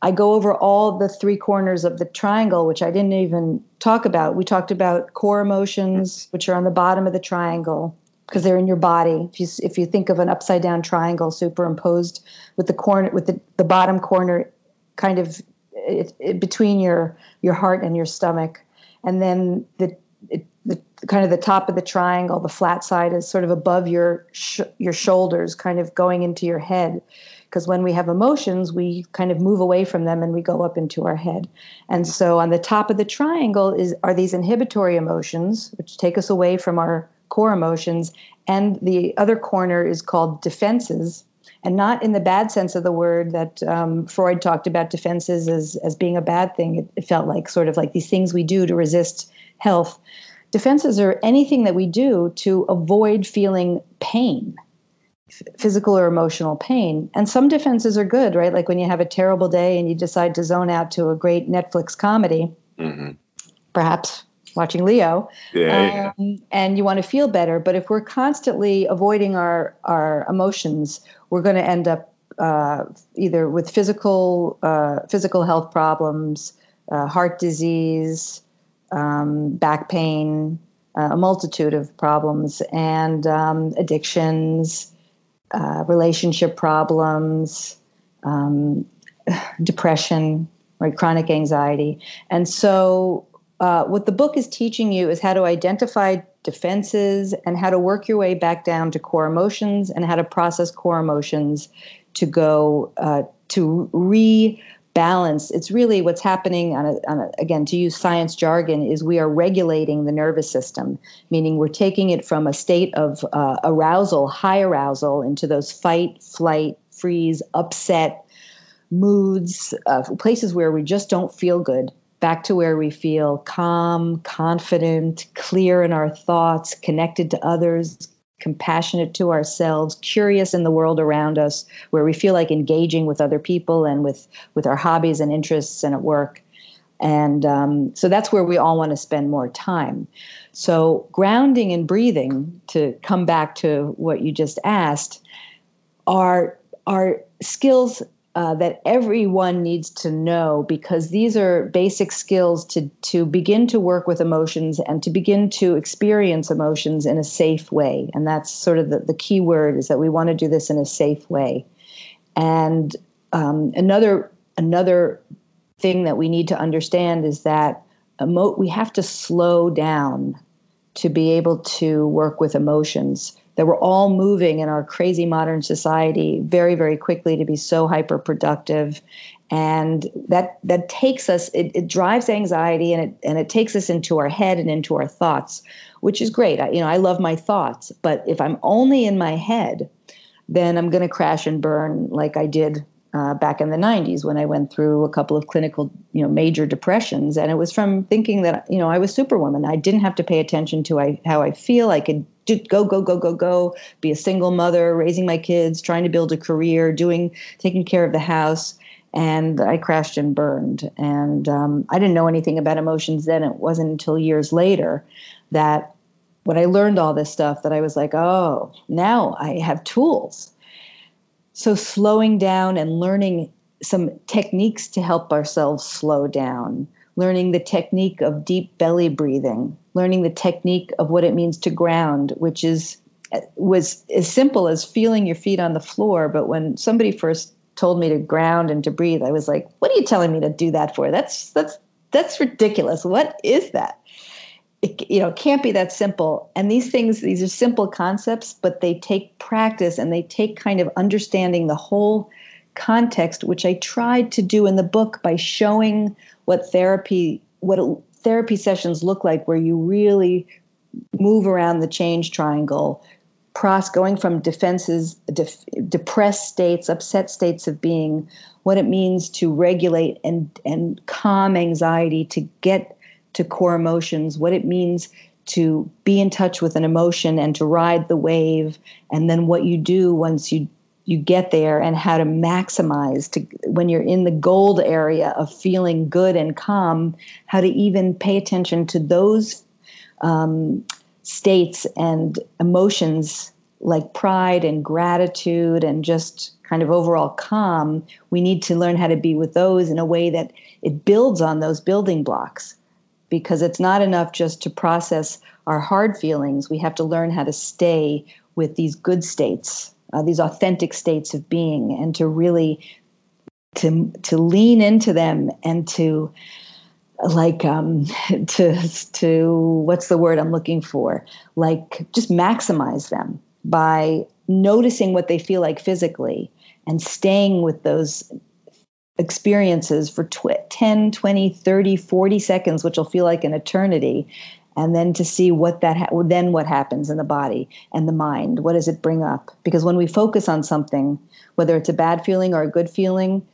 I go over all the three corners of the triangle, which I didn't even talk about. We talked about core emotions, which are on the bottom of the triangle because they're in your body. If you if you think of an upside down triangle superimposed with the corner with the, the bottom corner kind of it, it, between your your heart and your stomach, and then the, it, kind of the top of the triangle, the flat side is sort of above your sh- your shoulders, kind of going into your head. Because when we have emotions, we kind of move away from them and we go up into our head. And so on the top of the triangle is are these inhibitory emotions, which take us away from our core emotions, and the other corner is called defenses, and not in the bad sense of the word that um, Freud talked about defenses as, as being a bad thing. It, it, felt like sort of like these things we do to resist health. Defenses are anything that we do to avoid feeling pain, physical or emotional pain. And some defenses are good, right? Like when you have a terrible day and you decide to zone out to a great Netflix comedy. Mm-hmm. Perhaps watching Leo, yeah, um, and you want to feel better. But if we're constantly avoiding our our emotions, we're going to end up uh, either with physical uh, physical health problems, uh, heart disease, um, back pain, uh, a multitude of problems, and um, addictions, uh, relationship problems, um, depression, right, chronic anxiety, and so uh, what the book is teaching you is how to identify defenses and how to work your way back down to core emotions and how to process core emotions to go uh, to rebalance. It's really what's happening on a, on a, again to use science jargon is we are regulating the nervous system, meaning we're taking it from a state of uh, arousal, high arousal, into those fight, flight, freeze, upset moods, uh, places where we just don't feel good back to where we feel calm, confident, clear in our thoughts, connected to others, compassionate to ourselves, curious in the world around us, where we feel like engaging with other people and with, with our hobbies and interests and at work. And um, so that's where we all want to spend more time. So, grounding and breathing, to come back to what you just asked, are, are skills uh, that everyone needs to know because these are basic skills to to begin to work with emotions and to begin to experience emotions in a safe way. And that's sort of the, the key word is that we want to do this in a safe way. And um, another another thing that we need to understand is that emo- we have to slow down to be able to work with emotions that we're all moving in our crazy modern society very very quickly to be so hyper productive and that that takes us it, it drives anxiety and it and it takes us into our head and into our thoughts which is great I, you know i love my thoughts but if i'm only in my head then i'm going to crash and burn like i did uh, back in the 90s when I went through a couple of clinical, you know, major depressions. And it was from thinking that, you know, I was superwoman. I didn't have to pay attention to I, how I feel. I could go go go go go be a single mother raising my kids trying to build a career doing taking care of the house. And i crashed and burned. And um, i didn't know anything about emotions then. It wasn't until years later that when i learned all this stuff that i was like oh now i have tools. So slowing down and learning some techniques to help ourselves slow down learning the technique of deep belly breathing learning the technique of what it means to ground, which is was as simple as feeling your feet on the floor. But when somebody first told me to ground and to breathe, I was like, "What are you telling me to do that for? That's that's that's ridiculous. What is that? It, you know, can't be that simple. And these things, these are simple concepts, but they take practice and they take kind of understanding the whole context, which I tried to do in the book by showing what therapy, what therapy sessions look like, where you really move around the change triangle, cross going from defenses, def, depressed states, upset states of being, what it means to regulate and and calm anxiety, to get to core emotions, what it means to be in touch with an emotion and to ride the wave, and then what you do once you you get there and how to maximize to when you're in the gold area of feeling good and calm how to even pay attention to those um, states and emotions like pride and gratitude and just kind of overall calm. We need to learn how to be with those in a way that it builds on those building blocks because it's not enough just to process our hard feelings. We have to learn how to stay with these good states uh, these authentic states of being and to really to to lean into them and to like um to to what's the word i'm looking for? Like just maximize them by noticing what they feel like physically and staying with those experiences for tw- 10 20 30 40 seconds which will feel like an eternity and then to see what that ha- then what happens in the body and the mind. What does it bring up? Because when we focus on something whether it's a bad feeling or a good feeling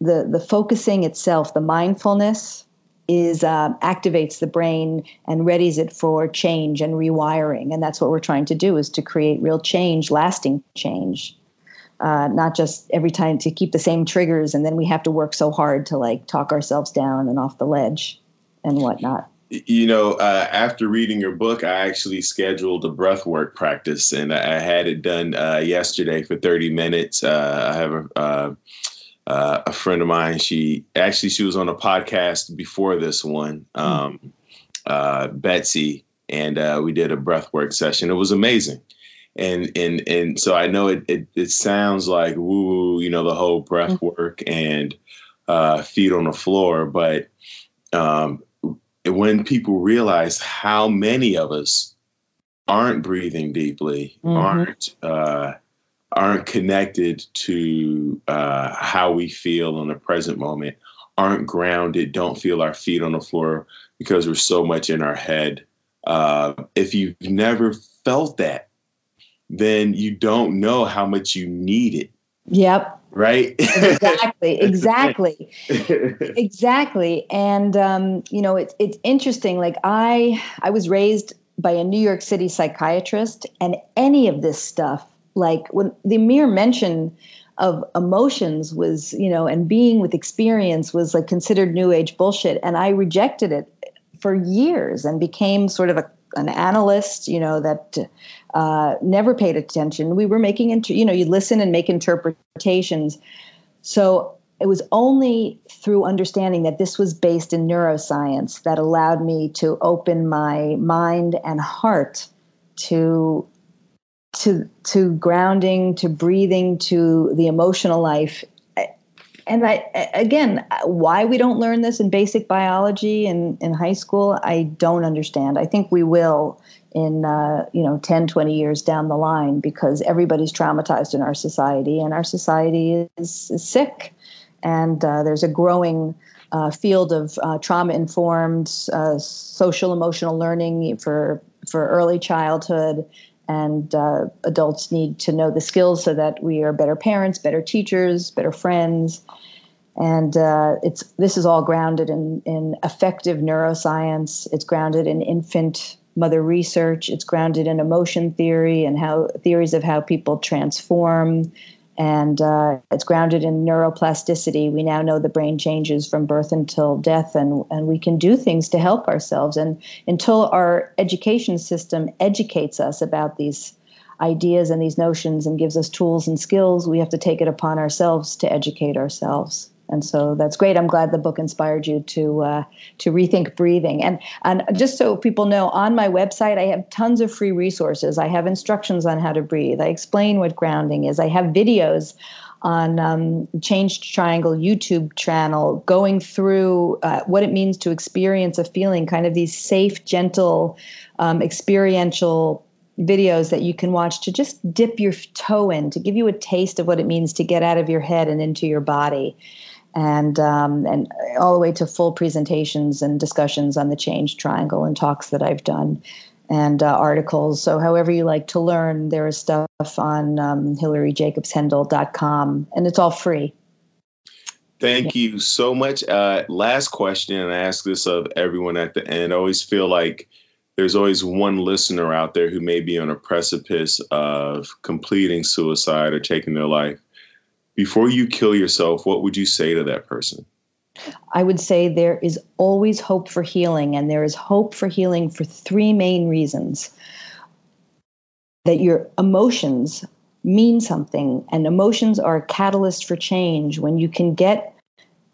the the focusing itself the mindfulness is uh, activates the brain and readies it for change and rewiring. And that's what we're trying to do is to create real change lasting change. Uh, not just every time to keep the same triggers and then we have to work so hard to like talk ourselves down and off the ledge and whatnot you know, uh, after reading your book, I actually scheduled a breath work practice, and I had it done uh, yesterday for 30 minutes. Uh, I have a, uh, uh, a friend of mine. She actually she was on a podcast before this one, hmm. um, uh, Betsy, and we did a breath work session. It was amazing. And and and so I know it it, it sounds like woo, woo, you know, the whole breath hmm. work and feet on the floor, but um, when people realize how many of us aren't breathing deeply, mm-hmm. aren't uh, aren't connected to uh, how we feel in the present moment, aren't grounded, don't feel our feet on the floor because we're so much in our head. Uh, if you've never felt that, then you don't know how much you need it. Yep right? Exactly exactly. Exactly and um, you know it's it's interesting like i i was raised by a new york city psychiatrist and any of this stuff like when the mere mention of emotions was you know and being with experience was like considered new age bullshit and i rejected it for years and became sort of a, an analyst you know that uh, never paid attention. We were making, inter- you know, you listen and make interpretations. So it was only through understanding that this was based in neuroscience that allowed me to open my mind and heart to to to grounding to breathing to the emotional life and I again, why we don't learn this in basic biology in, in high school, I don't understand. I think we will in uh, you know 10 20 years down the line because everybody's traumatized in our society and our society is, is sick. And uh, there's a growing uh, field of uh, trauma informed uh, social emotional learning for for early childhood. And uh, adults need to know the skills so that we are better parents better teachers better friends and it's this is all grounded in in effective neuroscience it's grounded in infant mother research. It's grounded in emotion theory and how theories of how people transform. And uh, it's grounded in neuroplasticity. We now know the brain changes from birth until death, and, and we can do things to help ourselves. And until our education system educates us about these ideas and these notions and gives us tools and skills, we have to take it upon ourselves to educate ourselves. And so that's great. I'm glad the book inspired you to uh, to rethink breathing. And and just so people know, on my website I have tons of free resources. I have instructions on how to breathe. I explain what grounding is. I have videos on um, Change Triangle YouTube channel going through uh, what it means to experience a feeling, kind of these safe, gentle, um, experiential videos that you can watch to just dip your toe in to give you a taste of what it means to get out of your head and into your body and um, and all the way to full presentations and discussions on the change triangle and talks that I've done and uh, articles. So however you like to learn, there is stuff on um, HilaryJacobsHendel.com, and it's all free. Thank yeah. you so much. Uh, last question, and I ask this of everyone at the end. I always feel like there's always one listener out there who may be on a precipice of completing suicide or taking their life before you kill yourself, what would you say to that person? I would say there is always hope for healing, and there is hope for healing for three main reasons that your emotions mean something, and emotions are a catalyst for change. When you can get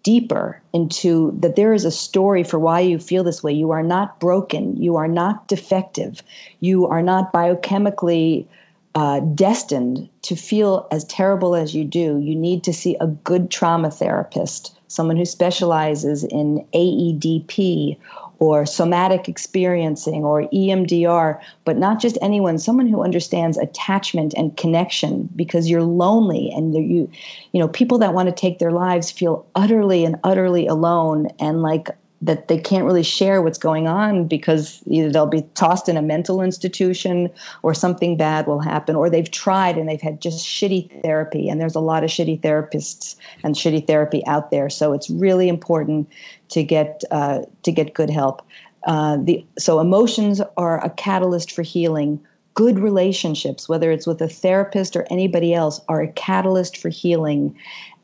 deeper into that there is a story for why you feel this way. You are not broken. You are not defective. You are not biochemically uh, destined to feel as terrible as you do, you need to see a good trauma therapist, someone who specializes in AEDP or somatic experiencing or EMDR, but not just anyone, someone who understands attachment and connection because you're lonely and you you know people that want to take their lives feel utterly and utterly alone and like that they can't really share what's going on because either they'll be tossed in a mental institution or something bad will happen or they've tried and they've had just shitty therapy and there's a lot of shitty therapists and shitty therapy out there. So it's really important to get uh, to get good help. Uh, the so emotions are a catalyst for healing. Good relationships whether it's with a therapist or anybody else are a catalyst for healing.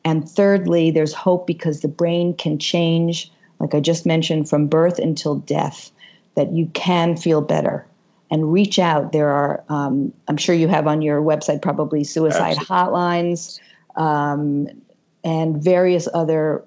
And thirdly there's hope because the brain can change like I just mentioned, from birth until death, that you can feel better and reach out. There are, um, I'm sure you have on your website probably suicide Absolutely. hotlines um, and various other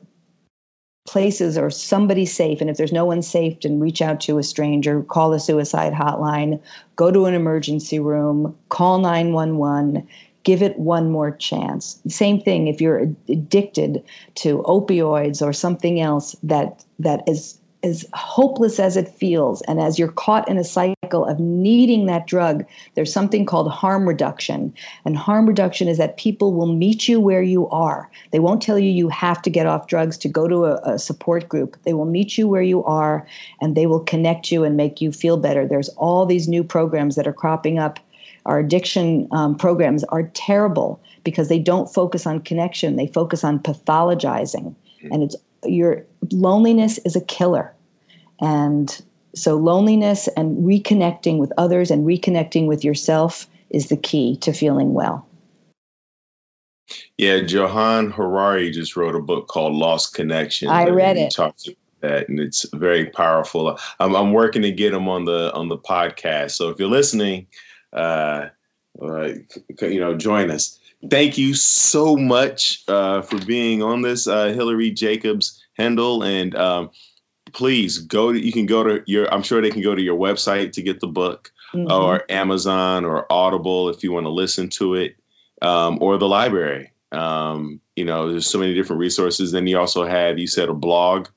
places or somebody safe. And if there's no one safe, then reach out to a stranger, call the suicide hotline, go to an emergency room, call 911 give it one more chance. Same thing if you're addicted to opioids or something else that that is as hopeless as it feels. And as you're caught in a cycle of needing that drug there's something called harm reduction. And harm reduction is that people will meet you where you are. They won't tell you you have to get off drugs to go to a, a support group. They will meet you where you are and they will connect you and make you feel better. There's all these new programs that are cropping up our addiction um, programs are terrible because they don't focus on connection. They focus on pathologizing. And it's your loneliness is a killer. And so loneliness and reconnecting with others and reconnecting with yourself is the key to feeling well. Yeah Johann harari just wrote a book called lost connection i read it. that and it's very powerful. I'm, I'm working to get him on the on the podcast. So if you're listening uh, uh, you know, join us. Thank you so much uh, for being on this, uh, Hilary Jacobs Hendel, and um, please go. To, you can go to your. I'm sure they can go to your website to get the book, mm-hmm. or Amazon or Audible if you want to listen to it, um, or the library. Um, you know, there's so many different resources. Then you also have, you said, a blog.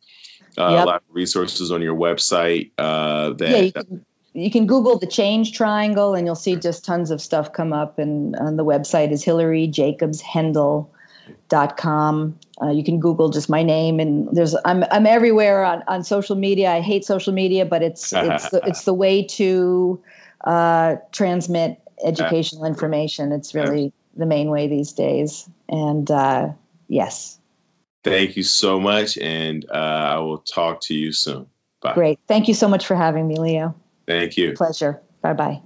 Uh, yep. A lot of resources on your website. Uh, that yeah, you can, you can Google the change triangle and you'll see just tons of stuff come up. And on the website is hilaryjacobshendel.com. Uh, you can Google just my name and there's I'm I'm everywhere on, on social media. I hate social media, but it's it's the, it's the way to uh, transmit educational information. It's really the main way these days. And uh, yes. Thank you so much, and uh, I will talk to you soon. Bye. Great. Thank you so much for having me, Leo. Thank you. Pleasure. Bye bye.